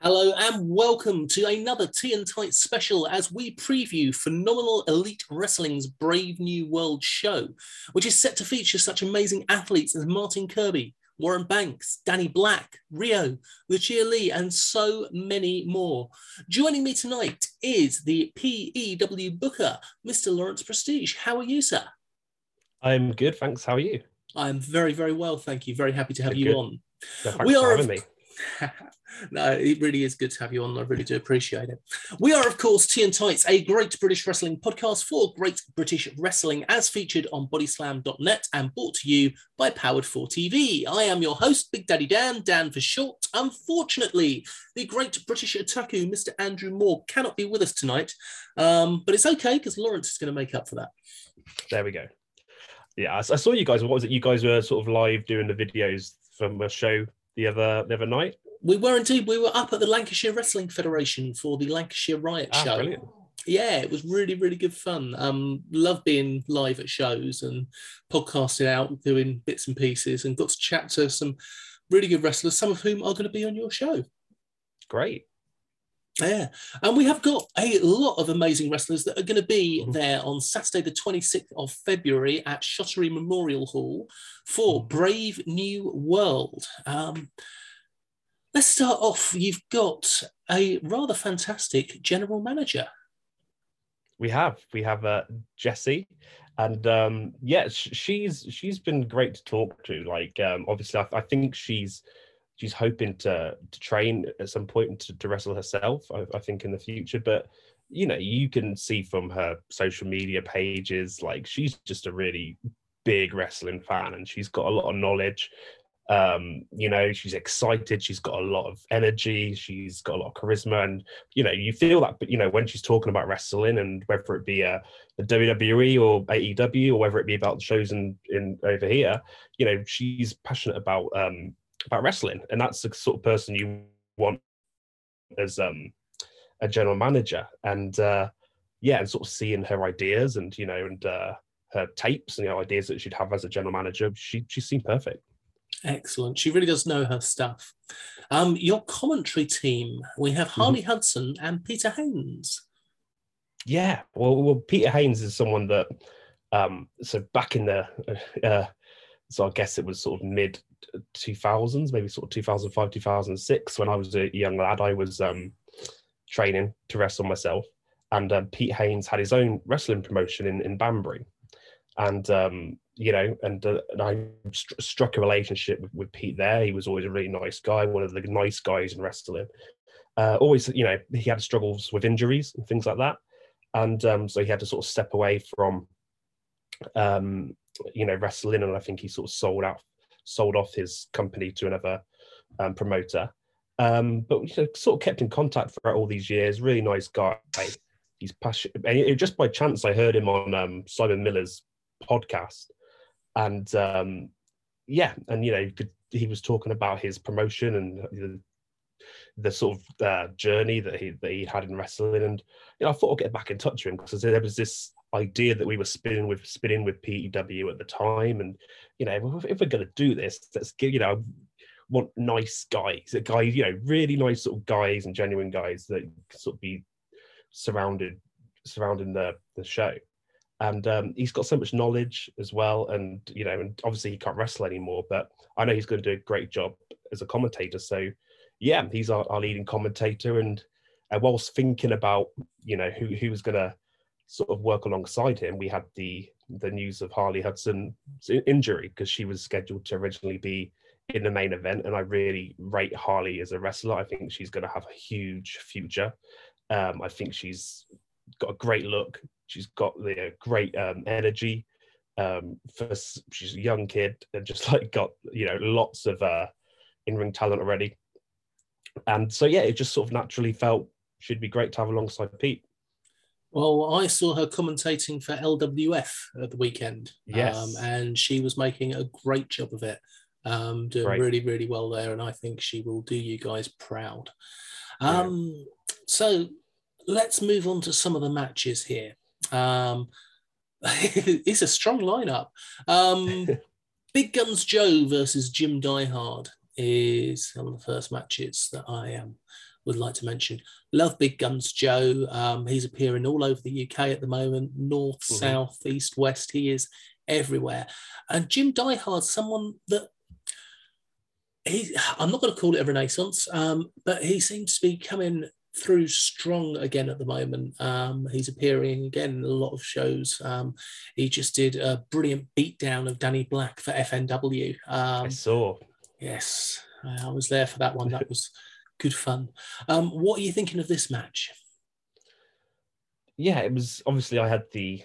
Hello and welcome to another Tea and Tight special as we preview Phenomenal Elite Wrestling's Brave New World show, which is set to feature such amazing athletes as Martin Kirby, Warren Banks, Danny Black, Rhio, Lucia Lee, and so many more. Joining me tonight is the PEW Booker, Mr. Lawrence Prestidge. How are you, sir? I'm good, thanks. How are you? I'm very, very well, thank you. Very happy to have Good, you good. on. Thanks We for are having me. no, it really is good to have you on. I really do appreciate it. We are, of course, Tea and Tights, a great British wrestling podcast for great British wrestling, as featured on bodyslam.net and brought to you by Powered 4 TV. I am your host, Big Daddy Dan, Dan for short. Unfortunately, the great British otaku, Mr. Andrew Moore, cannot be with us tonight, um, but it's okay because Lawrence is going to make up for that. There we go. Yeah, I, I saw you guys. What was it? You guys were sort of live doing the videos from a show the other the other night. We were indeed. We were up at the Lancashire Wrestling Federation for the Lancashire Riot Ah, show. brilliant. yeah, it was really, really good fun. Um, love being live at shows and podcasting out, doing bits and pieces, and got to chat to some really good wrestlers, some of whom are going to be on your show. Great. Yeah, and we have got a lot of amazing wrestlers that are going to be Mhm. there on Saturday, the 26th of February at Shottery Memorial Hall for Mhm. Brave New World. Um, let's start off. You've got a rather fantastic general manager. We have we have uh, Jessie, and um, yeah, sh- she's she's been great to talk to. Like um, obviously, I, I think she's she's hoping to to train at some point point to, to wrestle herself. I, I think in the future, but you know, you can see from her social media pages, like she's just a really big wrestling fan, and she's got a lot of knowledge. Um, you know, she's excited. She's got a lot of energy. She's got a lot of charisma, and you know, you feel that. But you know, when she's talking about wrestling, and whether it be a, WWE or AEW, or whether it be about the shows in in over here, you know, she's passionate about um about wrestling, and that's the sort of person you want as um a general manager. And uh, yeah, and sort of seeing her ideas, and you know, and uh, her tapes and know ideas that she'd have as a general manager, she she seemed perfect. Excellent. She really does know her stuff. Um, your commentary team, we have Harley Hudson and Peter Haynes. Yeah, well, well, Peter Haynes is someone that, um, so back in the, uh, so I guess it was sort of mid two thousands, maybe sort of two thousand five, two thousand six, when I was a young lad, I was um, training to wrestle myself, and um, Pete Haynes had his own wrestling promotion in in Banbury, and um, you know, and, uh, and I st- struck a relationship with, with Pete there. He was always a really nice guy, one of the nice guys in wrestling. Uh, always, you know, he had struggles with injuries and things like that. And um, so he had to sort of step away from um, you know wrestling. And i think he sort of sold out sold off his company to another um, promoter. Um, but we sort of kept in contact throughout all these years. Really nice guy. He's passionate and it, just by chance i heard him on um, simon miller's podcast and um, yeah and you know he was talking about his promotion and the, the sort of uh, journey that he that he had in wrestling and you know, I thought I'd get back in touch with him because there was this idea that we were spinning with spinning with PEW at the time, and you know, if, we're going to do this, let's give you know, want nice guys, a guy, you know, really nice sort of guys and genuine guys that sort of be surrounded surrounding the the show. And um, he's got so much knowledge as well, and you know, and obviously he can't wrestle anymore, but I know he's going to do a great job as a commentator. So, yeah, he's our, our leading commentator, and and whilst thinking about you know who who was going to sort of work alongside him, we had the the news of Harley Hudson's injury because she was scheduled to originally be in the main event, and I really rate Harley as a wrestler. I think she's going to have a huge future. Um, I think she's got a great look. She's got the uh, great um, energy. Um, for she's a young kid and just like got you know lots of uh, in ring talent already. And so yeah, it just sort of naturally felt she'd be great to have alongside Pete. Well, I saw her commentating for LWF at the weekend. Yes. Um, and she was making a great job of it, um, doing Great. really, really well there. And I think she will do you guys proud. Um, so let's move on to some of the matches here. Um, it's a strong lineup. Um, Big Guns Joe versus Jim Diehard is one of the first matches that I um, would like to mention. Love Big Guns Joe. Um, he's appearing all over the UK at the moment, north, mm-hmm. south, east, west. He is everywhere. And Jim Diehard, someone that he, I'm not going to call it a renaissance, um, but he seems to be coming through strong again at the moment. Um, he's appearing again in a lot of shows. Um, he just did a brilliant beatdown of Danny Black for FNW. Um, I saw. Yes, I was there for that one. That was good fun. Um, what are you thinking of this match? Yeah, it was obviously I had the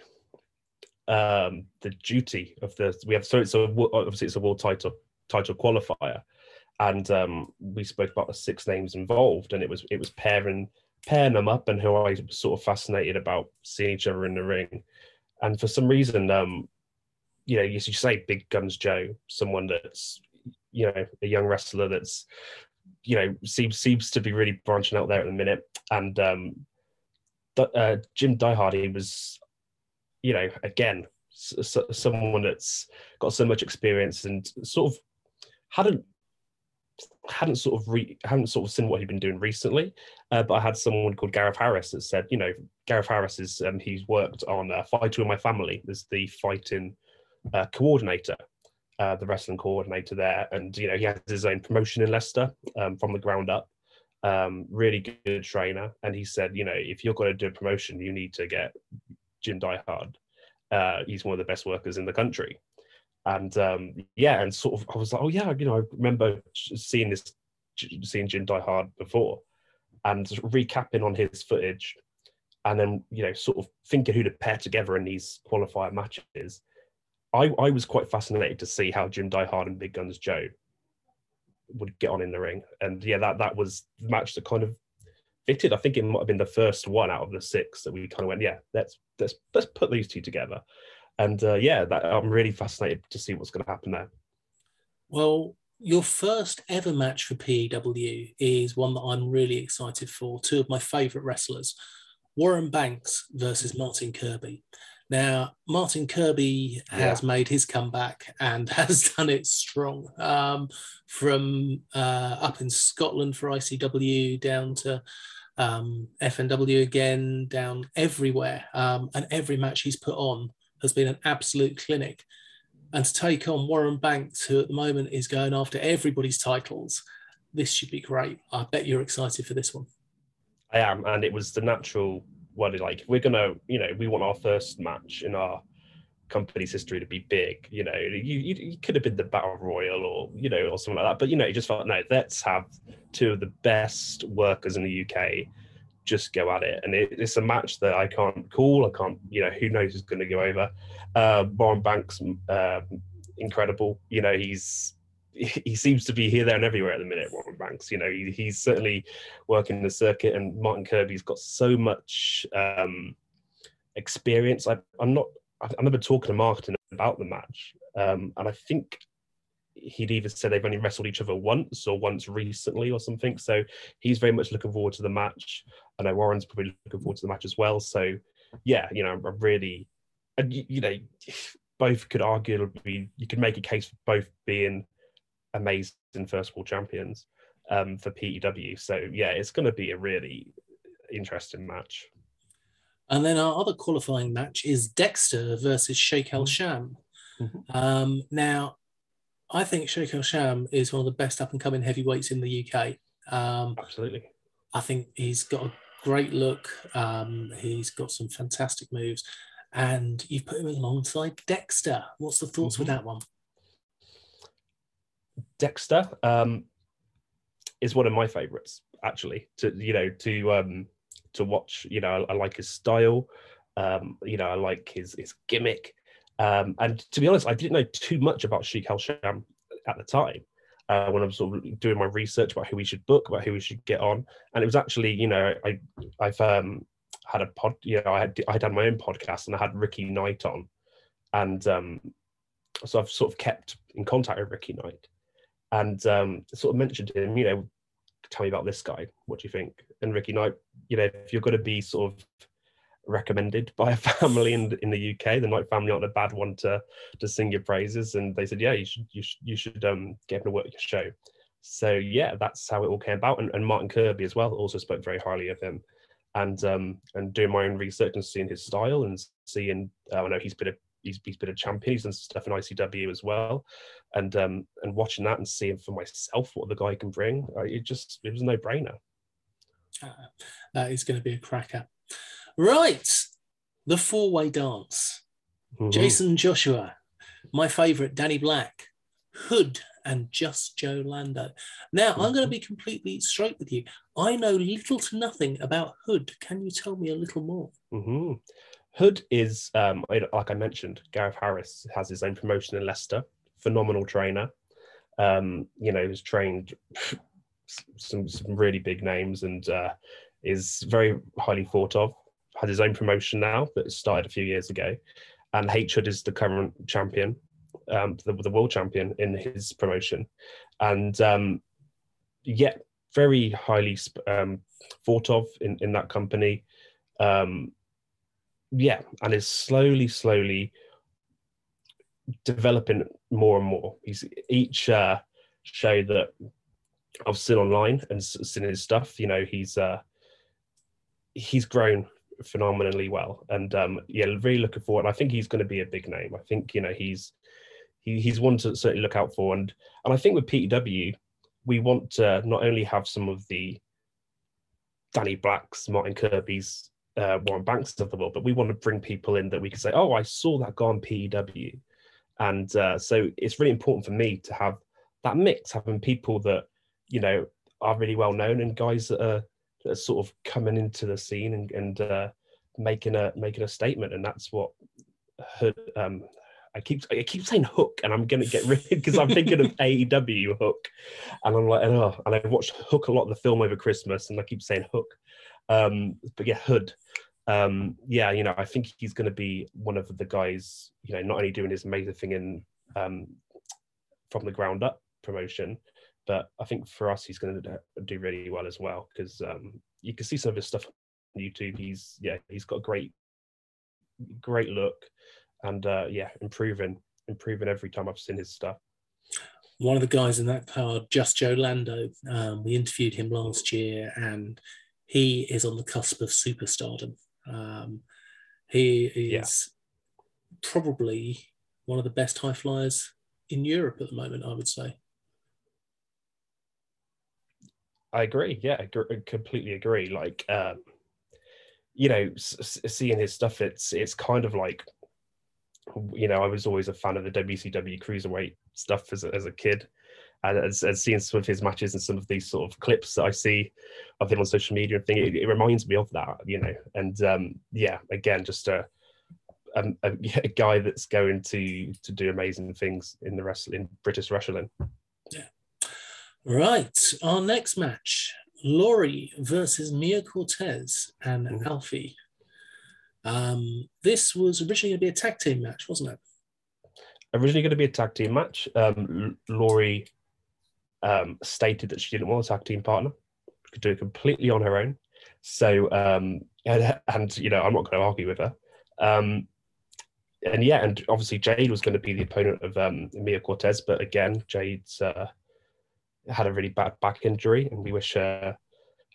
um the duty of the we have so it's a obviously it's a world title title qualifier and um, we spoke about the six names involved, and it was it was pairing pairing them up, and who I was sort of fascinated about seeing each other in the ring, and for some reason, um, you know, you, say Big Guns Joe, someone that's you know a young wrestler that's you know seems seems to be really branching out there at the minute, and um, uh, Jim Diehard, he was, you know, again someone that's got so much experience and sort of hadn't hadn't sort of re, hadn't sort of seen what he'd been doing recently, uh, but I had someone called Gareth Harris that said, you know, Gareth Harris is um, he's worked on uh, Fight with My Family as the fighting uh, coordinator, uh, the wrestling coordinator there, and you know he has his own promotion in Leicester um, from the ground up. Um, really good trainer, and he said, you know, if you're going to do a promotion, you need to get Jim Diehard. Uh, he's one of the best workers in the country and um, yeah, and sort of I was like, oh yeah, you know, I remember seeing this, seeing Jim Diehard before, and recapping on his footage, and then you know, sort of thinking who to pair together in these qualifier matches. I, I was quite fascinated to see how Jim Diehard and Big Guns Joe would get on in the ring, and yeah, that that was the match that kind of fitted. I think it might have been the first one out of the six that we kind of went, yeah, let's let's let's put these two together and uh, yeah, that, I'm really fascinated to see what's going to happen there. Well, your first ever match for PEW is one that I'm really excited for. Two of my favourite wrestlers, Warren Banks versus Martin Kirby. Now, Martin Kirby has made his comeback and has done it strong. Um, from uh, up in Scotland for ICW down to um, FNW again, down everywhere. Um, and every match he's put on has been an absolute clinic. And to take on Warren Banks, who at the moment is going after everybody's titles, this should be great. I bet you're excited for this one. I am, and it was the natural what like we're gonna, you know, we want our first match in our company's history to be big. You know, you, you, you, could have been the battle royal or you know or something like that, but you know, you just felt no, let's have two of the best workers in the UK just go at it. And it, it's a match that I can't call. I can't, you know, who knows who's going to go over. Uh, Warren Banks, uh, incredible. You know, he's he seems to be here, there, and everywhere at the minute. Warren Banks, you know, he, he's certainly working the circuit, and Martin Kirby's got so much um, experience. I, I'm not. I remember talking to Martin about the match, um, and I think he'd either said they've only wrestled each other once or once recently or something. So he's very much looking forward to the match. I know Warren's probably looking forward to the match as well. So yeah, you know, I'm really, and you, know, both could arguably you could make a case for both being amazing first world champions um, for PEW. So yeah, it's going to be a really interesting match. And then our other qualifying match is Dexter versus Sheik El Sham. Mm-hmm. Um, now, I think Sheik El Sham is one of the best up and coming heavyweights in the UK. Um, Absolutely. I think he's got a great look. Um, he's got some fantastic moves, and you've put him alongside Dexter. What's the thoughts mm-hmm. with that one? Dexter um, is one of my favourites, actually. To you know, to um, to watch. You know, I, I like his style. Um, you know, I like his his gimmick. Um, and to be honest, I didn't know too much about Sheik El Sham at the time uh, when I was sort of doing my research about who we should book, about who we should get on. And it was actually, you know, I I've um, had a pod, you know, I had I had my own podcast and I had Ricky Knight on, and um, so I've sort of kept in contact with Ricky Knight, and um, sort of mentioned to him, you know, tell me about this guy. What do you think? And Ricky Knight, you know, if you're going to be sort of recommended by a family in in the UK. The Knight family aren't a bad one to to sing your praises, and they said, yeah, you should you should you should um, get him to work your show. So yeah, that's how it all came about. And, and Martin Kirby as well also spoke very highly of him. And um, and doing my own research and seeing his style and seeing, uh, I know he's been a he's, he's been a champion. He's done stuff in ICW as well, and um, and watching that and seeing for myself what the guy can bring, uh, it just it was no brainer. Uh, that is going to be a cracker. Right, the four way dance. Mm-hmm. Jason Joshua, my favorite, Danny Black, Hood, and Just Joe Lando. Now, mm-hmm. I'm going to be completely straight with you. I know little to nothing about Hood. Can you tell me a little more? Mm-hmm. Hood is, um, like I mentioned, Gareth Harris has his own promotion in Leicester. Phenomenal trainer. Um, you know, has trained some some really big names and uh, is very highly thought of. Has his own promotion now that started a few years ago, and H Hood is the current champion, um, the, the world champion in his promotion, and um, yet very highly um, thought of in in that company. Um, yeah, and is slowly, slowly developing more and more. He's each uh, show that I've seen online and seen his stuff. You know, he's uh, he's grown phenomenally well, and um, yeah, really looking forward. I think he's going to be a big name. I think you know he's he, he's one to certainly look out for, and and I think with PEW, we want to not only have some of the Danny Blacks, Martin Kirby's uh, Warren Banks of the world, but we want to bring people in that we can say, oh, I saw that guy on PEW. And uh, so it's really important for me to have that mix, having people that, you know, are really well known and guys that are, that are sort of coming into the scene and, and uh, making a making a statement. And that's what Hood, um, I keep I keep saying Hook, and I'm gonna get rid of because I'm thinking of AEW Hook, and I'm like, oh, and I watched Hook a lot of the film over Christmas, and I keep saying Hook, um, but yeah, Hood. Um, yeah, you know, I think he's going to be one of the guys. You know, not only doing his amazing thing in um, from the ground up promotion, but I think for us, he's going to do really well as well because um, you can see some of his stuff on YouTube. He's yeah, he's got a great, great look, and uh, yeah, improving, improving every time I've seen his stuff one of the guys in that card, Just Joe Lando. Um, we interviewed him last year, and he is on the cusp of superstardom. Um, he is yeah. probably one of the best high flyers in Europe at the moment, I would say. I agree. Yeah, I completely agree. Like, um, you know, s- seeing his stuff, it's it's kind of like, you know, I was always a fan of the WCW cruiserweight stuff as a, as a kid and as, as seeing some of his matches and some of these sort of clips that I see of him on social media and thing, it, it reminds me of that, you know. And um, yeah, again, just a, a, a, guy that's going to to do amazing things in the wrestling, British wrestling. Right. Our next match: Laurie versus Mia Cortez and mm-hmm. Alfie. Um, this was originally going to be a tag team match, wasn't it? Originally going to be a tag team match. Um, Laurie um, stated that she didn't want a tag team partner, she could do it completely on her own. So, um, and, and, you know, I'm not going to argue with her. Um, and yeah, and obviously Jade was going to be the opponent of um, Mia Cortez, but again, Jade's uh, had a really bad back injury, and we wish her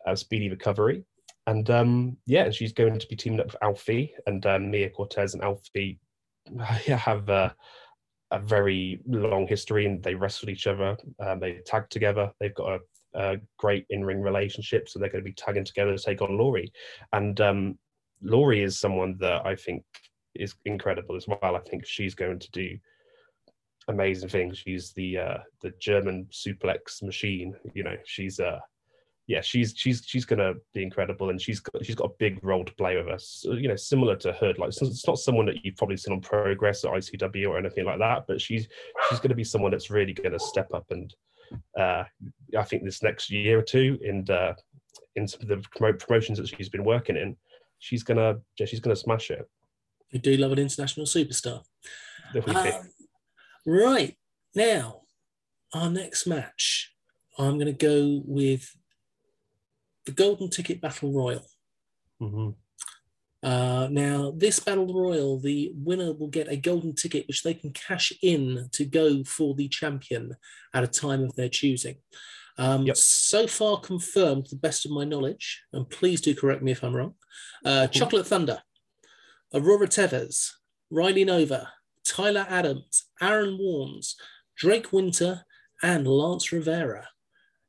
a speedy recovery. And um, yeah, she's going to be teaming up with Alfie and um, Mia Cortez and Alfie have uh, a very long history and they wrestled each other. Um, they tagged together. They've got a, a great in-ring relationship, so they're going to be tagging together to take on Laurie. And um, Laurie is someone that I think is incredible as well. I think she's going to do amazing thing. She's the uh, the German suplex machine. You know, she's uh, yeah, she's she's she's gonna be incredible, and she's got she's got a big role to play with us. You know, similar to Hood. Like it's not someone that you've probably seen on Progress or ICW or anything like that, but she's she's going to be someone that's really going to step up. And uh, I think this next year or two, in uh, in some of the promotions that she's been working in, she's gonna yeah, she's gonna smash it. We do love an international superstar. Um, right now, our next match, I'm going to go with the Golden Ticket Battle Royal. Mm-hmm. Uh, now, this battle royal, the winner will get a golden ticket, which they can cash in to go for the champion at a time of their choosing. Um, Yep. So far confirmed, to the best of my knowledge, and please do correct me if I'm wrong. Uh, Mhm. Chocolate Thunder, Aurora Teves, Riley Nova, Tyler Adams, Aaron Warnes, Drake Winter, and Lance Rivera.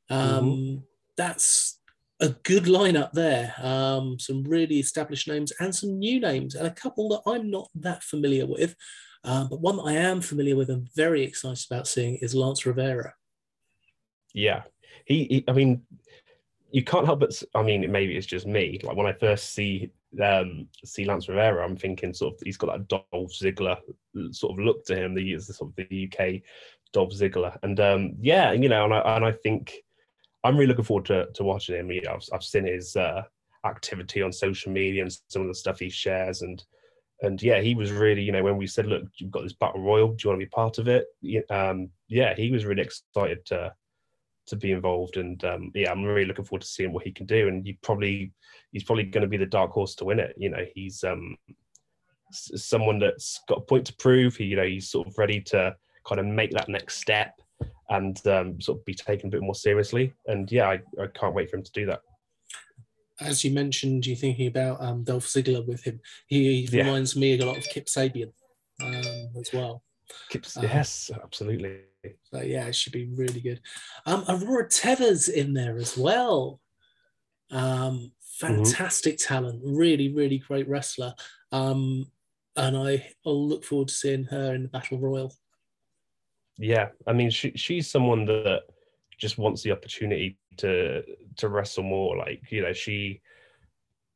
Um, That's a good lineup there. Um, some really established names and some new names, and a couple that I'm not that familiar with. Uh, but one that I am familiar with and very excited about seeing is Lance Rivera. Yeah, he, he. I mean, you can't help but. I mean, maybe it's just me. Like when I first see um see Lance Rivera, I'm thinking sort of he's got that Dolph Ziggler sort of look to him. The sort of the UK Dolph Ziggler, and um yeah, you know, and I and I think I'm really looking forward to to watching him. You know, I've I've seen his uh, activity on social media and some of the stuff he shares and. And yeah, he was really, you know, when we said, "Look, you've got this battle royal. Do you want to be part of it?" Um, yeah, he was really excited to to be involved. And um, yeah i'm really looking forward to seeing what he can do. And you probably he's probably going to be the dark horse to win it. You know he's um someone that's got a point to prove. He you know he's sort of ready to kind of make that next step and um, sort of be taken a bit more seriously. And yeah I, I can't wait for him to do that. As you mentioned, you're thinking about um, Dolph Ziggler with him. He Yeah. reminds me a lot of Kip Sabian um, as well. Keeps- Uh, yes absolutely So yeah, it should be really good. Um, Aurora Teves in there as well. Um, fantastic talent, really, really great wrestler. Um, and I, I'll look forward to seeing her in the Battle Royal. Yeah, I mean, she she's someone that just wants the opportunity to to wrestle more. Like you know, she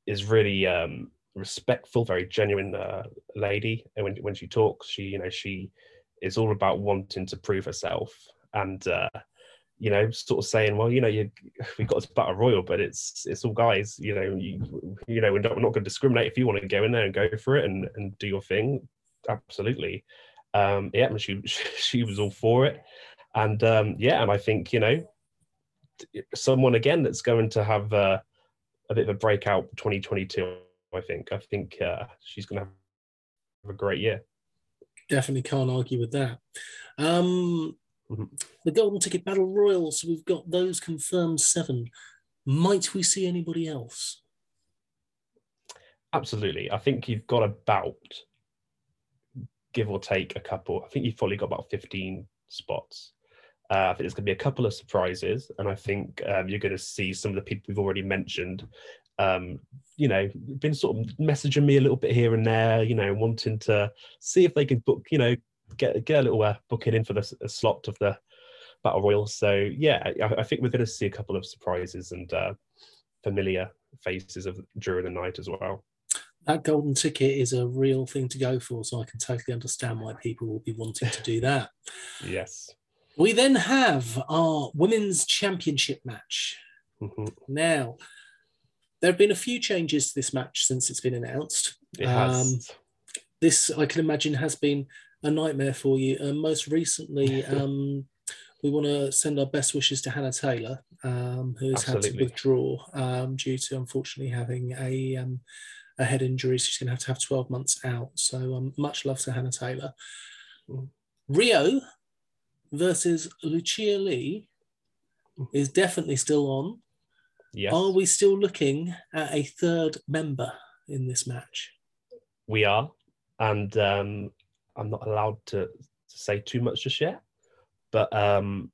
is really um, respectful, very genuine uh, lady, and when when she talks, she you know she is all about wanting to prove herself and. Uh, you know, sort of saying, well, you know, you we got this battle royal, but it's it's all guys. You know, you you know, we're not, we're not going to discriminate. If you want to go in there and go for it and and do your thing, absolutely. Um, yeah, and she she was all for it, and um, yeah, and I think you know, someone again that's going to have uh, a bit of a breakout 2022. I think I think uh, she's going to have a great year. Definitely can't argue with that. Um, Mhm. The Golden Ticket Battle Royals, we've got those confirmed seven. Might we see anybody else? Absolutely, I think you've got about give or take a couple. I think you've probably got about 15 spots. Uh, I think there's going to be a couple of surprises, and I think um, you're going to see some of the people we've already mentioned. Um, you know, been sort of messaging me a little bit here and there. You know, wanting to see if they can book. You know, get get a little uh, booking in for the a slot of the battle royal. So yeah, I, I think we're going to see a couple of surprises and uh, familiar faces of during the night as well. That golden ticket is a real thing to go for, so I can totally understand why people will be wanting to do that. Yes. We then have our women's championship match. Mhm. Now, there have been a few changes to this match since it's been announced. It. Um, This, I can imagine, has been a nightmare for you. And most recently, um, we want to send our best wishes to Hannah Taylor, um, who has had to withdraw um, due to unfortunately having a um, a head injury. So she's going to have to have 12 months out. So um, much love to Hannah Taylor. Mm. Rhio versus Lucia Lee is definitely still on. Yes. Are we still looking at a third member in this match? we are, and um, I'm not allowed to, to say too much just yet. But um,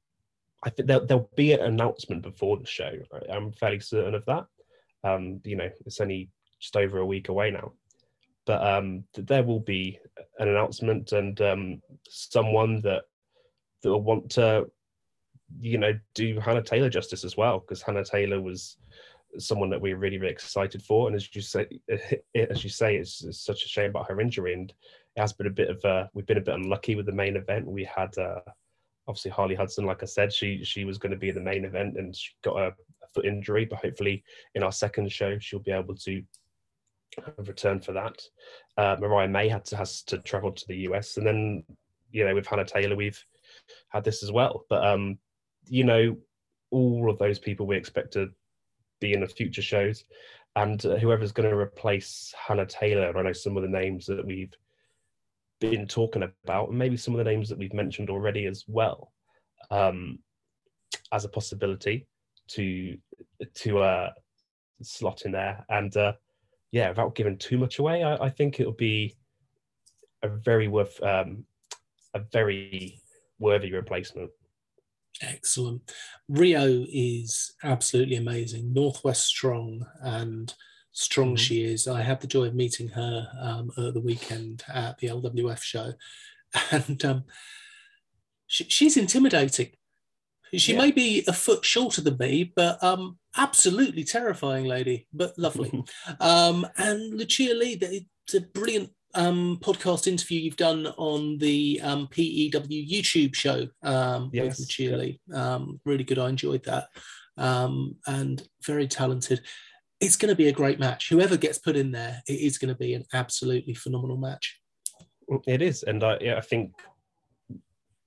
I think there, there'll be an announcement before the show. I- I'm fairly certain of that. Um, you know, it's only just over a week away now, but um, there will be an announcement and um, someone that that will want to, you know, do Hannah Taylor justice as well because Hannah Taylor was someone that we're really, really excited for. And as you say, as you say, it's, it's such a shame about her injury, and it has been a bit of a we've been a bit unlucky with the main event. We had uh, obviously Harley Hudson, like I said, she she was going to be in the main event, and she got a, a foot injury, but hopefully in our second show she'll be able to have return for that. Uh, Mariah May had to has to travel to the US, and then you know with Hannah Taylor we've had this as well. But um, you know, all of those people we expect to be in the future shows. and uh, whoever's going to replace Hannah Taylor. I know some of the names that we've been talking about, and maybe some of the names that we've mentioned already as well, um, as a possibility to to uh, slot in there. And uh, yeah, without giving too much away, I, I think it'll be a very worth um, a very worthy replacement. Excellent. Rhio is absolutely amazing. Northwest strong and strong mm-hmm. she is. I had the joy of meeting her um, at the weekend at the LWF show, and um, she, she's intimidating. She yeah. may be a foot shorter than me, but um, absolutely terrifying lady, but lovely. um, and Lucia Lee, it's a brilliant um, podcast interview you've done on the um, PEW YouTube show um, yes. with Lee. Um, really good. I enjoyed that. Um, and very talented. It's going to be a great match. Whoever gets put in there, it is going to be an absolutely phenomenal match. It is, and I, yeah, I think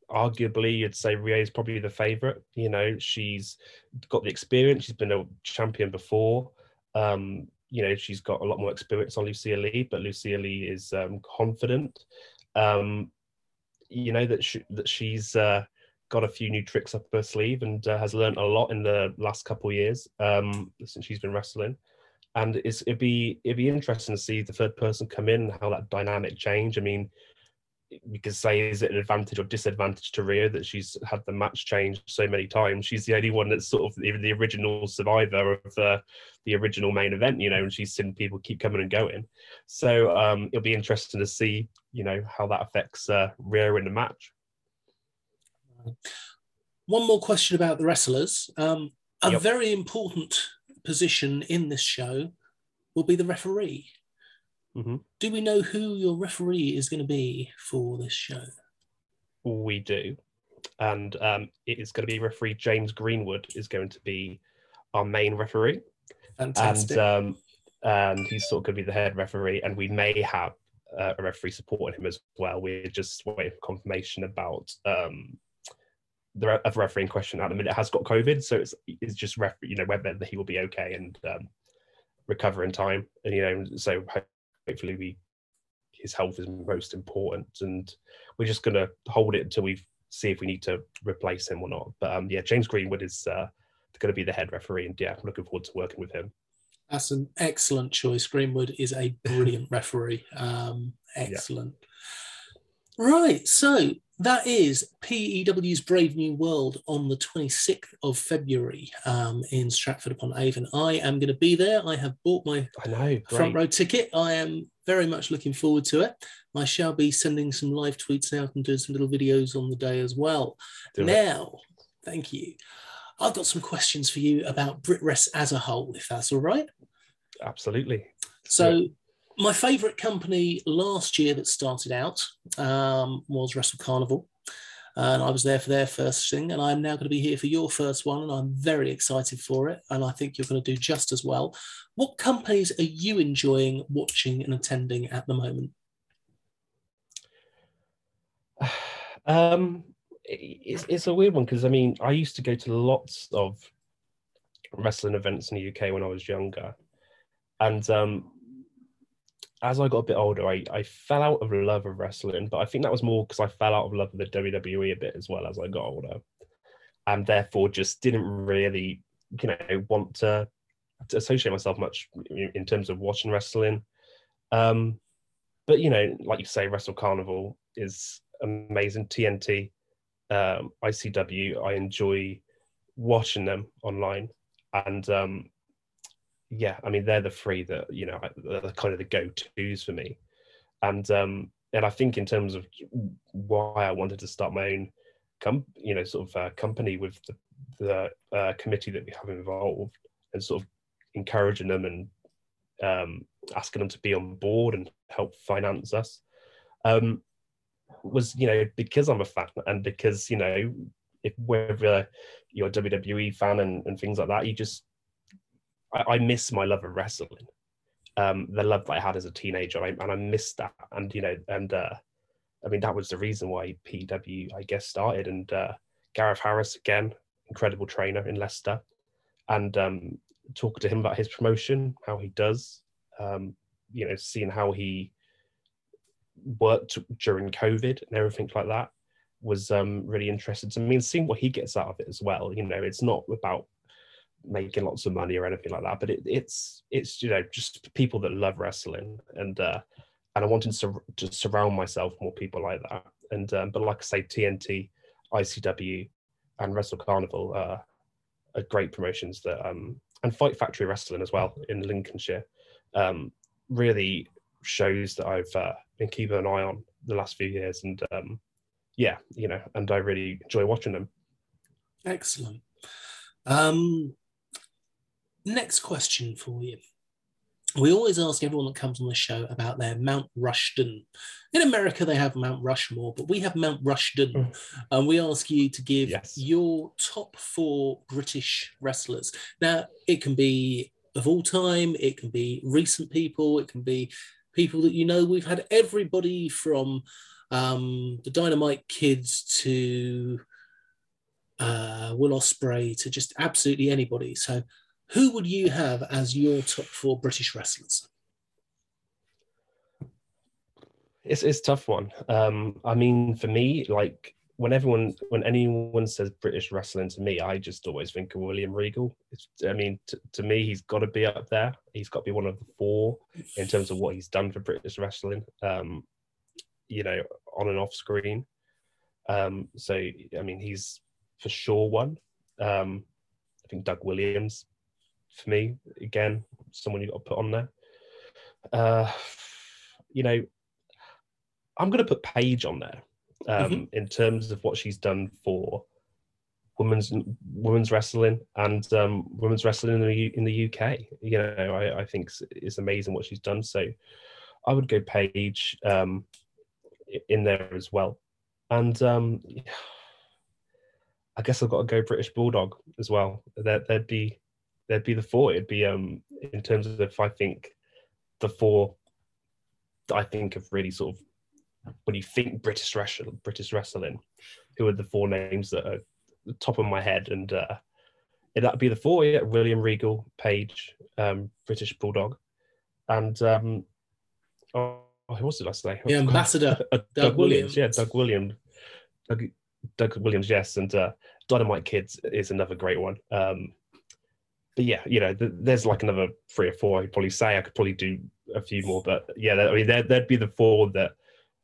arguably you'd say Rhio is probably the favourite. You know, she's got the experience. She's been a champion before. Um, you know, she's got a lot more experience on Lucia Lee, but Lucia Lee is um, confident. Um, you know that she, that she's uh, got a few new tricks up her sleeve and uh, has learned a lot in the last couple of years um, since she's been wrestling. And it'd be it'd be interesting to see the third person come in, and how that dynamic change. I mean, we could say is it an advantage or disadvantage to Rhio that she's had the match change so many times. She's the only one that's sort of even the original survivor of the the original main event, you know, and she's seen people keep coming and going. So um, it'll be interesting to see, you know, how that affects uh, Rhio in the match. One more question about the wrestlers. Um, a yep. very important position in this show will be the referee. Mm-hmm. Do we know who your referee is going to be for this show? We do. And um, it is going to be referee James Greenwood is going to be our main referee. Fantastic. And, um, and he's sort of going to be the head referee. And we may have uh, a referee supporting him as well. We're just waiting for confirmation about um, the referee in question at the minute has got COVID, so it's it's just ref, you know whether he will be okay and um, recover in time. And you know, so hopefully we his health is most important, and we're just going to hold it until we see if we need to replace him or not. But um, yeah, James Greenwood is uh, going to be the head referee, and yeah, I'm looking forward to working with him. That's an excellent choice. Greenwood is a brilliant referee. Um, excellent. Yeah. Right, so that is PEW's Brave New World on the 26th of February um, in Stratford upon Avon. I am going to be there. I have bought my I know, front row ticket. I am very much looking forward to it. I shall be sending some live tweets out and doing some little videos on the day as well. Do now, it. thank you. I've got some questions for you about BritWres as a whole, if that's all right. Absolutely. So, my favourite company last year that started out um, was Wrestle Carnival. And I was there for their first thing, and I'm now going to be here for your first one, and I'm very excited for it. And I think you're going to do just as well. What companies are you enjoying watching and attending at the moment? Um, it's, it's a weird one because I mean, I used to go to lots of wrestling events in the UK when I was younger, and um, as I got a bit older, I, I fell out of love of wrestling, but I think that was more because I fell out of love with the WWE a bit as well as I got older, and therefore just didn't really, you know, want to, to associate myself much in terms of watching wrestling. Um, but you know, like you say, Wrestle Carnival is amazing. TNT, um, ICW, I enjoy watching them online, and um, yeah, I mean, they're the three that you know, are kind of the go-tos for me, and um, and I think in terms of why I wanted to start my own, com- you know, sort of uh, company with the the uh, committee that we have involved, and sort of encouraging them and um, asking them to be on board and help finance us, um, was you know because I'm a fan and because you know if whether you're a WWE fan and, and things like that, you just I, I miss my love of wrestling, um, the love that I had as a teenager, I, and I missed that. And you know, and uh, I mean that was the reason why PW I guess started. And uh, Gareth Harris again, incredible trainer in Leicester, and um, talking to him about his promotion, how he does, um, you know, seeing how he worked during COVID and everything like that was um, really interesting to me and seeing what he gets out of it as well. You know, it's not about making lots of money or anything like that, but it, it's it's you know just people that love wrestling and uh, and I wanted to, to surround myself more people like that. And um, but like I say, TNT, ICW, and Wrestle Carnival uh, are great promotions that um, and Fight Factory Wrestling as well in Lincolnshire um, really shows that I've uh, been keeping an eye on the last few years and um, yeah, you know, and I really enjoy watching them. Excellent. Um, next question for you. We always ask everyone that comes on the show about their Mount Rushden. In America, they have Mount Rushmore, but we have Mount Rushden. Mm. And we ask you to give yes. your top four British wrestlers. Now, it can be of all time, it can be recent people, it can be people that you know. We've had everybody from um, the Dynamite Kids to uh, Will Ospreay to just absolutely anybody. So, who would you have as your top four British wrestlers? It's it's tough one. Um, I mean, for me, like when everyone, when anyone says British wrestling to me, I just always think of William Regal. It's, I mean, t- to me, he's got to be up there. He's got to be one of the four in terms of what he's done for British wrestling. Um, you know, on and off screen. Um, so I mean, he's for sure one. Um, I think Doug Williams, for me, again, someone you've got to put on there. Uh, you know, I'm going to put Paige on there um, mm-hmm. in terms of what she's done for women's women's wrestling and um, women's wrestling in the in the UK. You know, I, I think it's amazing what she's done. So I would go Paige. Um, in there as well. And um, I guess I've got to go British Bulldog as well. That there'd be there'd be the four. It'd be um in terms of if I think the four that I think of really sort of when you think British wrestling, British wrestling, who are the four names that are the top of my head, and uh, that'd be the four. Yeah, William Regal, Paige, um, British Bulldog, and um, oh, who was it last night? The ambassador, uh, Doug, Doug Williams. Williams. Yeah, Doug Williams. Doug, Doug Williams, yes, and uh, Dynamite Kids is another great one. Um, but yeah, you know, th- there's like another three or four. I'd probably say I could probably do a few more, but yeah, I mean, there'd be the four that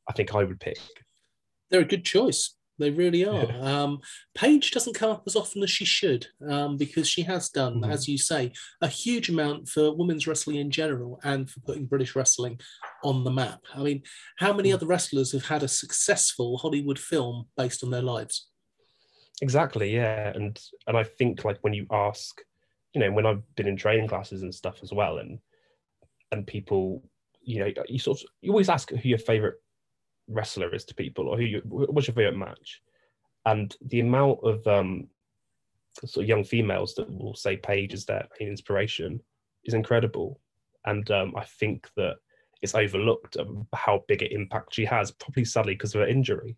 I think I would pick. They're a good choice. They really are. Yeah. Um, Paige doesn't come up as often as she should um, because she has done, mm-hmm. as you say, a huge amount for women's wrestling in general and for putting British wrestling on the map. I mean, how many mm-hmm. other wrestlers have had a successful Hollywood film based on their lives? Exactly, yeah, and and I think like when you ask, you know, when I've been in training classes and stuff as well, and and people, you know, you sort of you always ask who your favorite wrestler is to people or who you what's your favorite match? And the amount of um sort of young females that will say Paige is their main inspiration is incredible. And um, I think that it's overlooked how big an impact she has probably sadly because of her injury.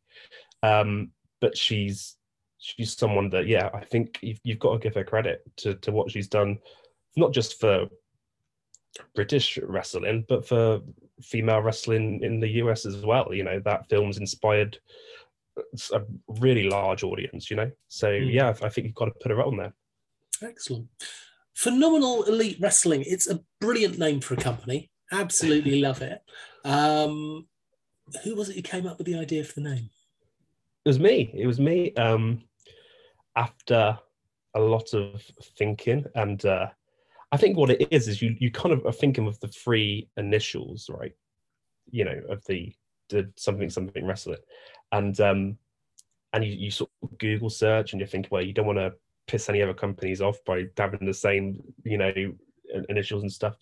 Um, but she's she's someone that yeah I think you've, you've got to give her credit to, to what she's done not just for British wrestling, but for female wrestling in the US as well. You know, that film's inspired a really large audience, you know? So, mm. yeah, I think you've got to put her on there. Excellent. Phenomenal Elite Wrestling. It's a brilliant name for a company. Absolutely love it. Um, who was it who came up with the idea for the name? It was me. It was me. Um, after a lot of thinking and uh, I think what it is is you you kind of are thinking of the three initials, right? You know, of the the something something wrestling, and um, and you, you sort of Google search and you think, well, you don't want to piss any other companies off by having the same, you know, initials and stuff.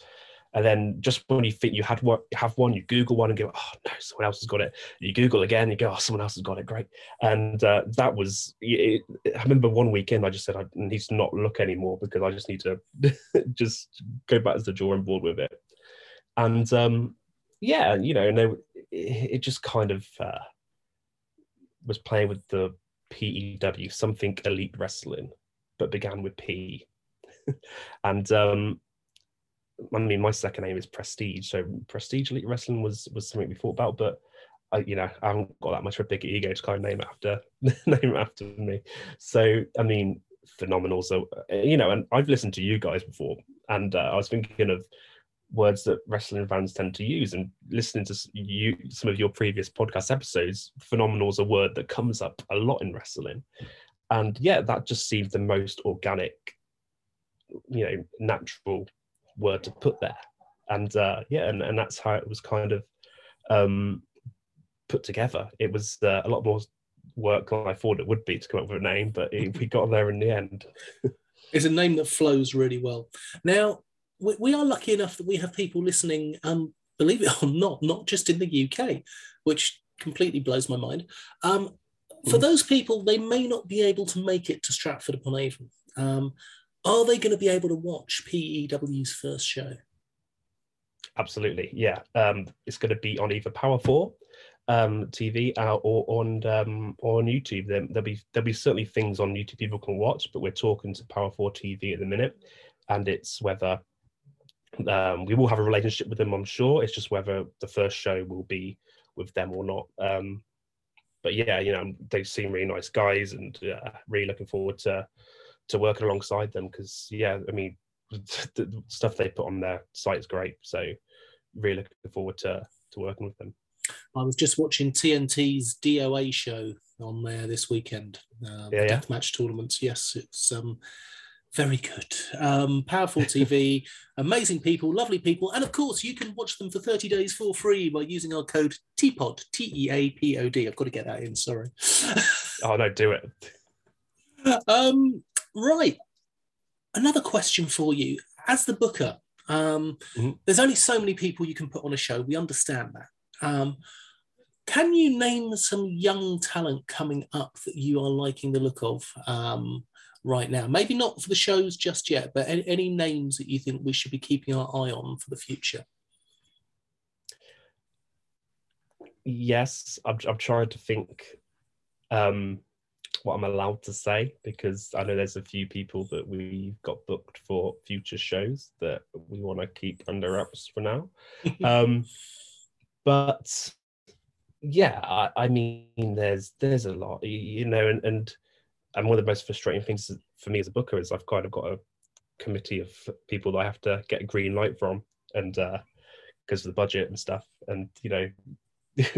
And then just when you think you had one, have one, you Google one and go, oh no, someone else has got it. You Google again, you go, oh, someone else has got it, great. And uh, that was, it, I remember one weekend I just said I need to not look anymore because I just need to just go back to the drawing board with it. And um, yeah, you know, and it, it just kind of uh, was playing with the PEW, something elite wrestling, but began with P. and um, I mean, my second name is Prestidge, so Prestige Elite Wrestling was was something we thought about, but I, you know, I haven't got that much of a big ego to kind of name it after name after me. So, I mean, phenomenal. So, you know, and I've listened to you guys before, and uh, I was thinking of words that wrestling fans tend to use, and listening to you some of your previous podcast episodes, phenomenal is a word that comes up a lot in wrestling, and yeah, that just seemed the most organic, you know, natural word to put there, and uh, yeah, and, and that's how it was kind of. Um, put together. It was uh, a lot more work than I thought it would be to come up with a name, but it, we got there in the end. it's a name that flows really well. Now, we, we, are lucky enough that we have people listening, um, believe it or not, not just in the UK, which completely blows my mind. Um, for mm. those people, they may not be able to make it to Stratford upon Avon. Um, are they going to be able to watch PEW's first show? Absolutely, yeah. Um, it's going to be on either Power 4 um, TV uh, or on um, or on YouTube. There, will be there'll be certainly things on YouTube people can watch, but we're talking to Power Four TV at the minute, and it's whether um, we will have a relationship with them. I'm sure it's just whether the first show will be with them or not. Um, but yeah, you know they seem really nice guys, and uh, really looking forward to to working alongside them because yeah, I mean the stuff they put on their site is great. So really looking forward to to working with them. I was just watching TNT's DOA show on there this weekend. Um, yeah, yeah. Deathmatch tournaments. Yes, it's um, very good. Um, powerful TV, amazing people, lovely people. And of course, you can watch them for 30 days for free by using our code TEAPOD, T E A P O D. I've got to get that in, sorry. oh, no, do it. Um, right. Another question for you. As the booker, um, mm-hmm. there's only so many people you can put on a show. We understand that. Um, can you name some young talent coming up that you are liking the look of um, right now? Maybe not for the shows just yet, but any, any, names that you think we should be keeping our eye on for the future? Yes, I'm, I'm trying to think um, what I'm allowed to say because I know there's a few people that we've got booked for future shows that we want to keep under wraps for now. um, but yeah, I, I, mean, there's there's a lot, you know, and, and and one of the most frustrating things for me as a booker is I've kind of got a committee of people that I have to get a green light from, and because uh, of the budget and stuff, and you know,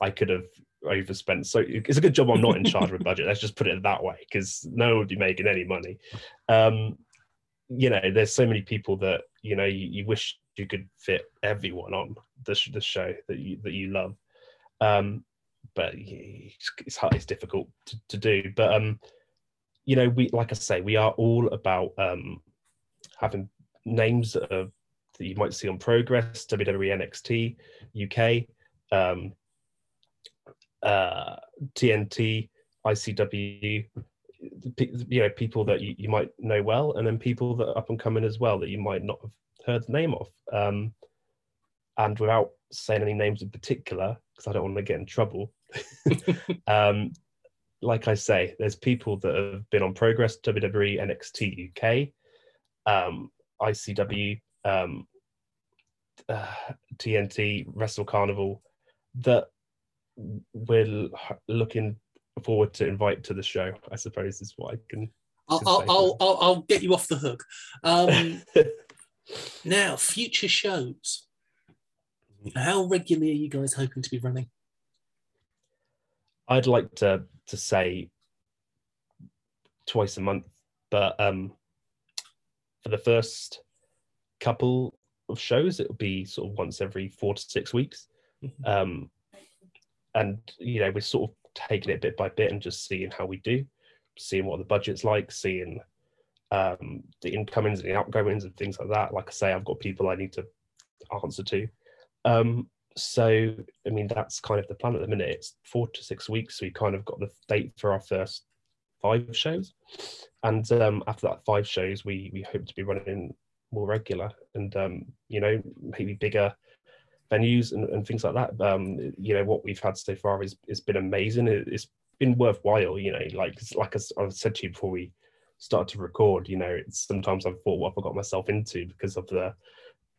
I could have overspent. So it's a good job I'm not in charge of a budget. Let's just put it that way, because no one would be making any money. Um, you know, there's so many people that you know you, you wish you could fit everyone on the, the show that you that you love. Um, but it's hard, it's difficult to, to do. But um, you know, we like I say, we are all about um, having names that, are, that you might see on Progress, WWE NXT, UK, um, uh, TNT, ICW. You know, people that you, you might know well, and then people that are up and coming as well that you might not have heard the name of. Um, and without saying any names in particular, because I don't want to get in trouble, um, like I say, there's people that have been on Progress, WWE, NXT UK, um, ICW, um, uh, TNT, Wrestle Carnival that we're looking forward to invite to the show. I suppose is what I can. I'll, I'll, I'll, I'll, get you off the hook. Um, now, future shows. How regularly are you guys hoping to be running? I'd like to to say twice a month, but um, for the first couple of shows, it'll be sort of once every four to six weeks. Mm-hmm. Um, and you know, we're sort of taking it bit by bit and just seeing how we do, seeing what the budget's like, seeing um, the incomings and the outgoings and things like that. Like I say, I've got people I need to answer to. Um, so, I mean, that's kind of the plan at the minute. It's four to six weeks. We kind of got the date for our first five shows. And um, after that five shows, we, we hope to be running more regular and, um, you know, maybe bigger venues and, and things like that. Um, you know, what we've had so far is, has been amazing. It, has been worthwhile, you know, like, like I've said to you before we started to record, you know, it's sometimes I've thought what have I got myself into because of the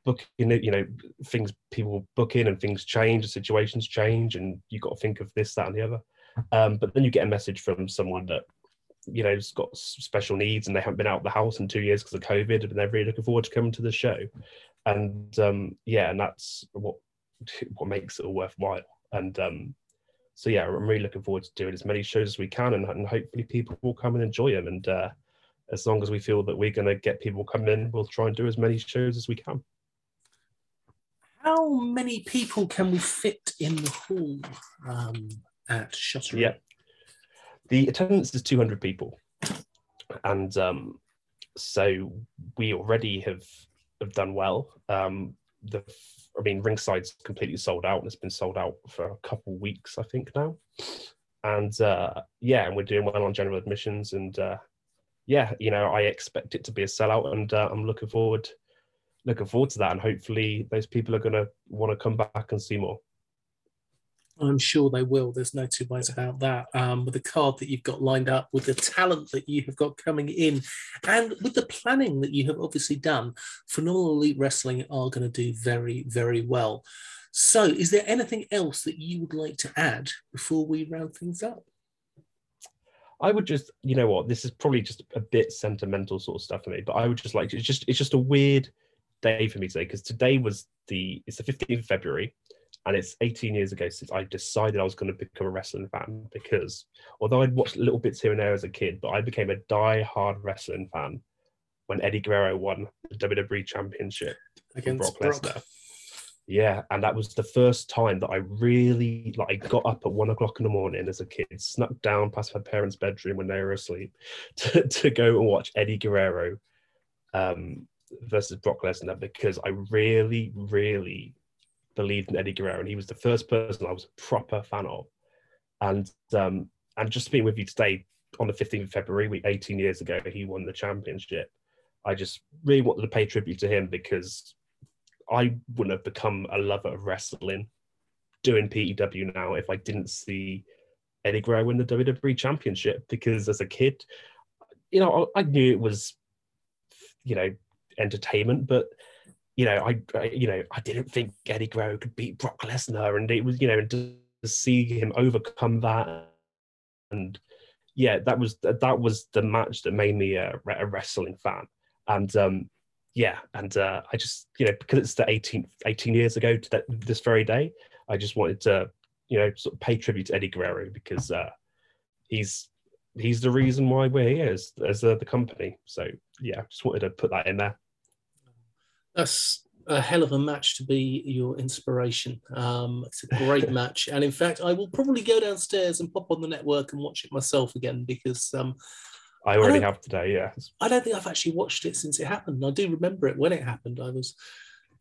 booking you know, things people book in and things change, situations change, and you got to think of this, that, and the other. Um, but then you get a message from someone that you know has got special needs and they haven't been out of the house in two years because of COVID, and they're really looking forward to coming to the show. And um, yeah, and that's what what makes it all worthwhile. And um, so yeah, I'm really looking forward to doing as many shows as we can, and, and hopefully people will come and enjoy them. And uh, as long as we feel that we're going to get people coming in, we'll try and do as many shows as we can. How many people can we fit in the hall um, at Shottery? Yeah, the attendance is 200 people, and um, so we already have have done well. Um, the I mean, ringside's completely sold out, and it's been sold out for a couple weeks, I think now. And uh, yeah, and we're doing well on general admissions, and uh, yeah, you know, I expect it to be a sellout, and uh, I'm looking forward, looking forward to that, and hopefully those people are going to want to come back and see more. I'm sure they will. There's no two ways about that. Um, with the card that you've got lined up, with the talent that you have got coming in, and with the planning that you have obviously done, Phenomenal Elite Wrestling are going to do very, very well. So, is there anything else that you would like to add before we round things up? I would just, you know what, this is probably just a bit sentimental sort of stuff for me, but I would just like it's just it's just a weird day for me today because today was the it's the 15th of February and it's 18 years ago since I decided I was going to become a wrestling fan because although I'd watched little bits here and there as a kid, but I became a die-hard wrestling fan when Eddie Guerrero won the WWE Championship against Brock Lesnar. Yeah, and that was the first time that I really like. I got up at one o'clock in the morning as a kid, snuck down past my parents' bedroom when they were asleep, to, to go and watch Eddie Guerrero um, versus Brock Lesnar because I really, really believed in Eddie Guerrero, and he was the first person I was a proper fan of. And um, and just being with you today on the 15th of February, week 18 years ago, he won the championship. I just really wanted to pay tribute to him because I wouldn't have become a lover of wrestling doing PEW now if I didn't see Eddie Guerrero win the WWE Championship. Because as a kid, you know, I, I knew it was, you know, entertainment, but you know, I, I, you know, I didn't think Eddie Guerrero could beat Brock Lesnar, and it was, you know, to see him overcome that, and yeah, that was that was the match that made me a, a wrestling fan, and um, yeah, and uh, I just, you know, because it's the 18, 18 years ago to that, this very day, I just wanted to, you know, sort of pay tribute to Eddie Guerrero because uh, he's he's the reason why we're here as, as uh, the company. So yeah, I just wanted to put that in there. That's a hell of a match to be your inspiration. Um, it's a great match, and in fact, I will probably go downstairs and pop on the network and watch it myself again because um, I already I have today. Yeah, I don't think I've actually watched it since it happened. I do remember it when it happened. I was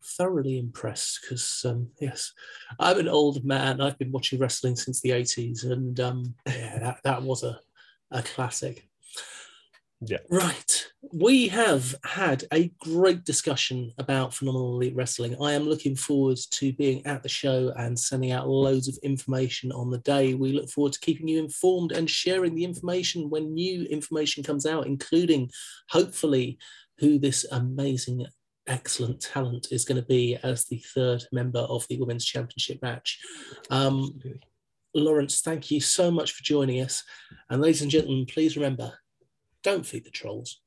thoroughly impressed because um, yes, I'm an old man. I've been watching wrestling since the 80s, and um, yeah, that, that was a, a classic. Yeah. Right. We have had a great discussion about Phenomenal Elite Wrestling. I am looking forward to being at the show and sending out loads of information on the day. We look forward to keeping you informed and sharing the information when new information comes out, including hopefully who this amazing, excellent talent is going to be as the third member of the Women's Championship match. Um, Lawrence, thank you so much for joining us. And ladies and gentlemen, please remember don't feed the trolls.